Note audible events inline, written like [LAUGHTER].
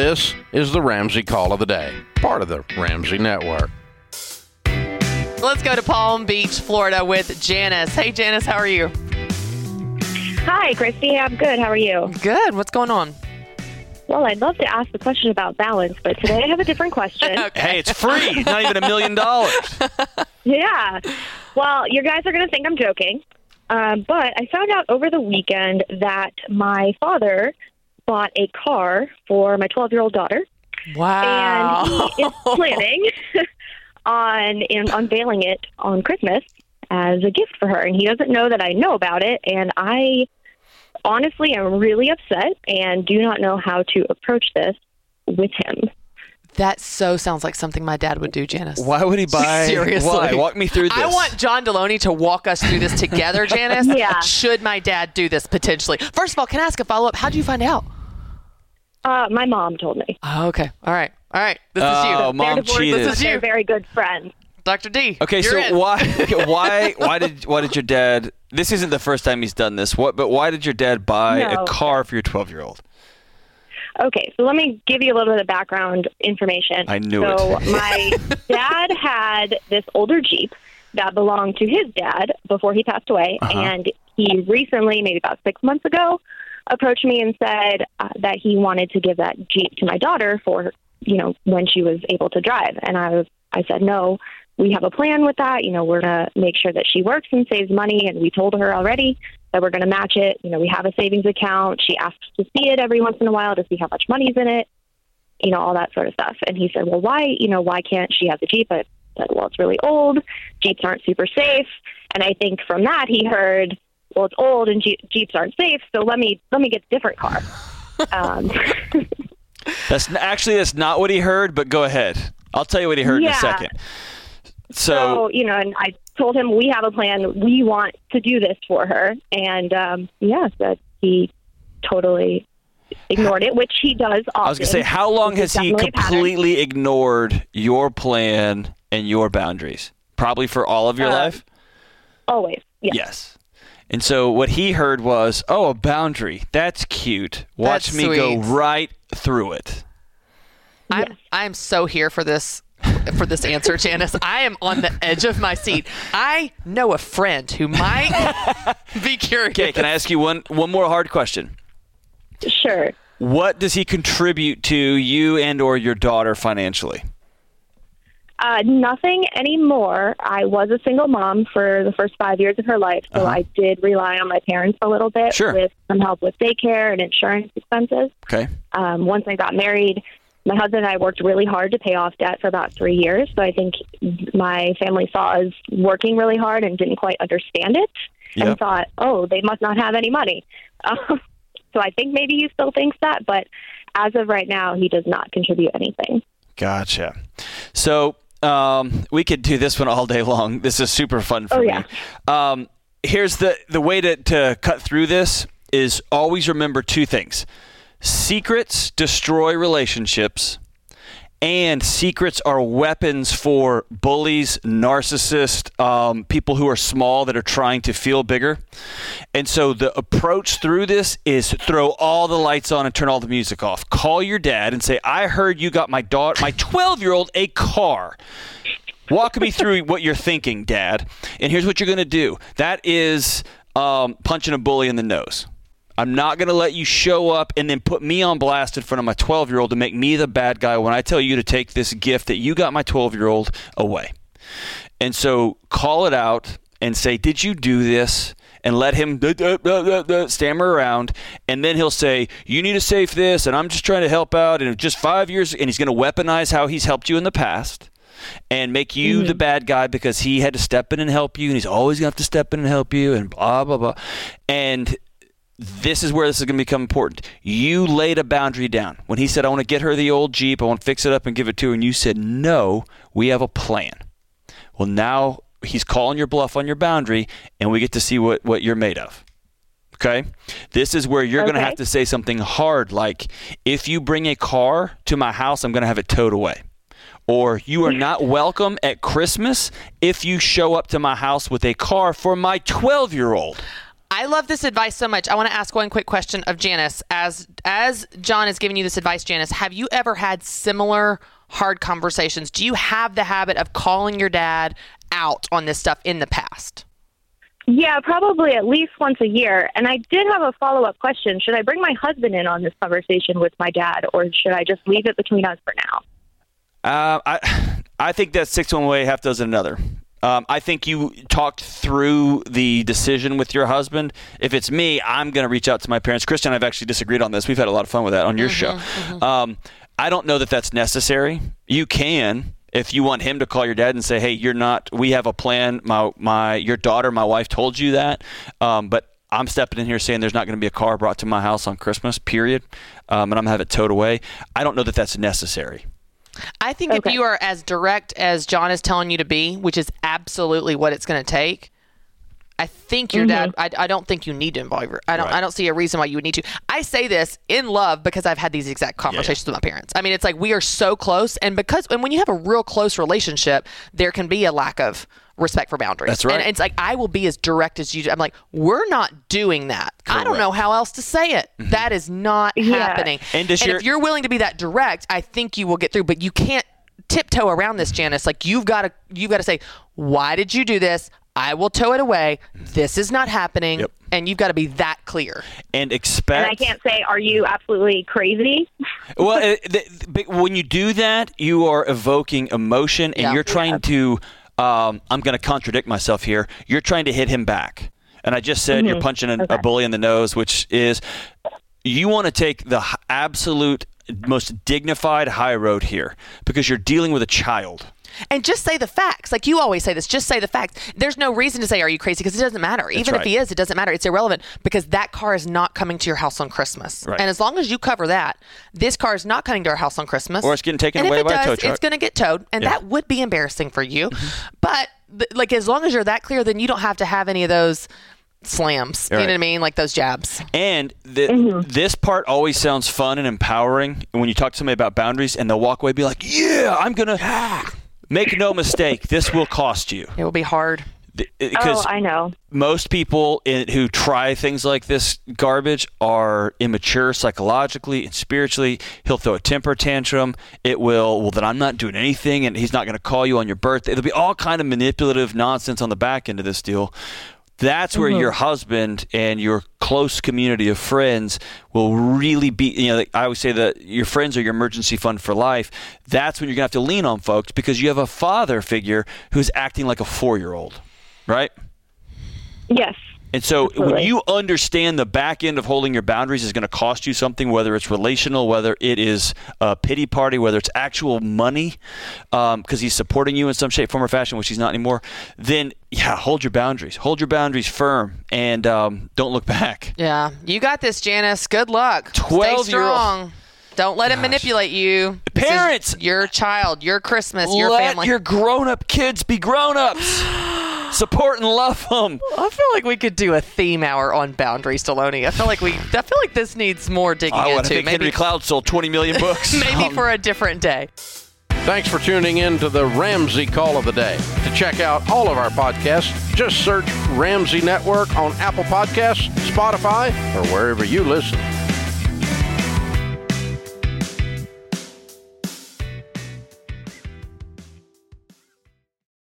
This is the Ramsey Call of the Day, part of the Ramsey Network. Let's go to Palm Beach, Florida with Janice. Hey, Janice, how are you? Hi, Christy. I'm good. How are you? Good. What's going on? Well, I'd love to ask the question about balance, but today I have a different question. [LAUGHS] Hey, it's free. Not even a million dollars. [LAUGHS] yeah. Well, you guys are going to think I'm joking, um, but I found out over the weekend that my father bought a car for my 12 year old daughter, Wow. and he is planning [LAUGHS] on in unveiling it on Christmas as a gift for her, and he doesn't know that I know about it, and I honestly am really upset and do not know how to approach this with him. that so sounds like something my dad would do, Janice. Why would he buy? [LAUGHS] Seriously. Why? Walk me through this. I want John Delony to walk us through this together, [LAUGHS] Janice. Yeah. Should my dad do this potentially? First of all, can I ask a follow up? How would you find out? Uh, my mom told me. Oh, okay. All right. All right. This is Oh, you. mom divorced, cheated. This is they're very good friends. Dr. D. Okay, you're so in. why, [LAUGHS] why, why did, why did your dad? This isn't the first time he's done this. What, but why did your dad buy No. a car for your twelve-year-old? Okay, so let me give you a little bit of background information. I knew so it. [LAUGHS] my dad had this older Jeep that belonged to his dad before he passed away, Uh-huh. and he recently, maybe about six months ago, approached me and said uh, that he wanted to give that Jeep to my daughter for, you know, when she was able to drive. And I was, I said, no, we have a plan with that. You know, we're gonna make sure that she works and saves money, and we told her already that we're going to match it. You know, we have a savings account. She asks to see it every once in a while to see how much money's in it, you know, all that sort of stuff. And he said, well, why, you know, why can't she have the Jeep? I said, well, it's really old. Jeeps aren't super safe. And I think from that he heard, well, it's old and Je- Jeeps aren't safe. So let me, let me get a different car. [LAUGHS] um, [LAUGHS] That's actually that's not what he heard. But go ahead. I'll tell you what he heard in a second. so, So, you know, and I told him we have a plan. We want to do this for her. And, um, yeah, that he totally ignored it, which he does often. I was gonna say, how long has he definitely a pattern. completely ignored your plan and your boundaries? Probably for all of your Uh, life. Always. Yeah. Yes. And so what he heard was, "Oh, a boundary. That's cute. Watch That's me go right through it." I'm, Yes. I'm so here for this for this answer, [LAUGHS] Janice. I am on the edge of my seat. I know a friend who might [LAUGHS] be curious. Okay, can I ask you one one more hard question? Sure. What does he contribute to you and or your daughter financially? Uh, nothing anymore. I was a single mom for the first five years of her life, so I did rely on my parents a little bit Uh-huh. Sure. with some help with daycare and insurance expenses. Okay. Um, once I got married, my husband and I worked really hard to pay off debt for about three years. So I think my family saw us working really hard and didn't quite understand it, Yep. and thought, "Oh, they must not have any money." Um, [LAUGHS] so I think maybe he still thinks that, but as of right now, he does not contribute anything. Gotcha. So um, we could do this one all day long. This is super fun for Oh, me. yeah. Um, here's the the way to, to cut through this is always remember two things: secrets destroy relationships, and secrets are weapons for bullies, narcissists, um, people who are small that are trying to feel bigger. And so the approach through this is throw all the lights on and turn all the music off. Call your dad and say, "I heard you got my daughter, my 12-year-old, a car." Walk me through what you're thinking, Dad. And here's what you're going to do. That is um, punching a bully in the nose. I'm not going to let you show up and then put me on blast in front of my 12 year old to make me the bad guy when I tell you to take this gift that you got my 12 year old away. And so call it out and say, Did you do this? And let him duh, duh, duh, duh, duh, stammer around. And then he'll say, You need to save this. And I'm just trying to help out. And just five years. And he's going to weaponize how he's helped you in the past and make you the mm-hmm. bad guy because he had to step in and help you. And he's always going to have to step in and help you. And blah, blah, blah. And this is where this is going to become important. You laid a boundary down. When he said, I want to get her the old Jeep, I want to fix it up and give it to her, and you said, No, we have a plan. Well, now he's calling your bluff on your boundary, and we get to see what, what you're made of. Okay? This is where you're going to have to say something hard like, If you bring a car to my house, I'm going to have it towed away. Or you are not welcome at Christmas if you show up to my house with a car for my 12 year old. I love this advice so much. I want to ask one quick question of Janice. As as John is giving you this advice, Janice, have you ever had similar hard conversations? Do you have the habit of calling your dad out on this stuff in the past? Yeah, probably at least once a year. And I did have a follow up question. Should I bring my husband in on this conversation with my dad, or should I just leave it between us for now? Uh, I I think that's six one way, half dozen another. Um, I think you talked through the decision with your husband. If it's me, I'm going to reach out to my parents. Christian I've actually disagreed on this. We've had a lot of fun with that on your show. Um, I don't know that that's necessary. You can if you want him to call your dad and say, "Hey, you're not. We have a plan. My my your daughter, my wife told you that." Um, but I'm stepping in here saying there's not going to be a car brought to my house on Christmas, period, um, and I'm going to have it towed away. I don't know that that's necessary. I think Okay. if you are as direct as John is telling you to be, which is absolutely what it's going to take, I think your dad. Mm-hmm. I, I don't think you need to involve your. I don't. Right. I don't see a reason why you would need to. I say this in love because I've had these exact conversations with my parents. I mean, it's like we are so close, and because and when you have a real close relationship, there can be a lack of respect for boundaries. That's right. And it's like I will be as direct as you. do. I'm like, we're not doing that. I don't know how else to say it. Mm-hmm. That is not Yeah. happening. And does your- if you're willing to be that direct, I think you will get through. But you can't tiptoe around this, Janice. Like you've got to you've got to say, why did you do this? I will tow it away. This is not happening, Yep. and you've got to be that clear. And expect. And I can't say, are you absolutely crazy? [LAUGHS] well, uh, th- th- but when you do that, you are evoking emotion, and Yeah. you're trying to. Um, I'm going to contradict myself here. You're trying to hit him back, and I just said you're punching a, a bully in the nose, which is you want to take the absolute most dignified high road here because you're dealing with a child. And just say the facts. Like you always say this, just say the facts. There's no reason to say, Are you crazy? Because it doesn't matter. Even right. if he is, it doesn't matter. It's irrelevant because that car is not coming to your house on Christmas. Right. And as long as you cover that, this car is not coming to our house on Christmas. Or it's getting taken and away if it by a tow truck. Mm-hmm. It's going to get towed. And that would be embarrassing for you. But, th- like, as long as you're that clear, then you don't have to have any of those slams. You know what I mean? Like those jabs. And the, this part always sounds fun and empowering when you talk to somebody about boundaries, and they'll walk away and be like, "Yeah, I'm gonna." Make no mistake, this will cost you. It will be hard. Because uh, oh, I know. most people in, who try things like this garbage are immature psychologically and spiritually. He'll throw a temper tantrum. It will, well, then I'm not doing anything, and he's not going to call you on your birthday. There'll be all kind of manipulative nonsense on the back end of this deal. That's where your uh-huh. husband and your close community of friends will really be. You know, I always say that your friends are your emergency fund for life. That's when you're gonna have to lean on folks because you have a father figure who's acting like a four year old, right? Yes. And so when you understand the back end of holding your boundaries is going to cost you something, whether it's relational, whether it is a pity party, whether it's actual money, because he's supporting you in some shape, form, or fashion, which he's not anymore, then yeah, hold your boundaries. Hold your boundaries firm and um, don't look back. Yeah. You got this, Janice. Good luck. 12 Stay year old- strong. Don't let him manipulate you. This is Parents! your child, your Christmas, your Let family. your grown up kids be grown ups. [GASPS] [LAUGHS] Support and love them. I feel like we could do a theme hour on boundaries, Delony. I feel like we. I feel like this needs more digging I want into. to think maybe Henry Cloud sold 20 million books. [LAUGHS] maybe Um, for a different day. Thanks for tuning in to the Ramsey Call of the Day. To check out all of our podcasts, just search Ramsey Network on Apple Podcasts, Spotify, or wherever you listen.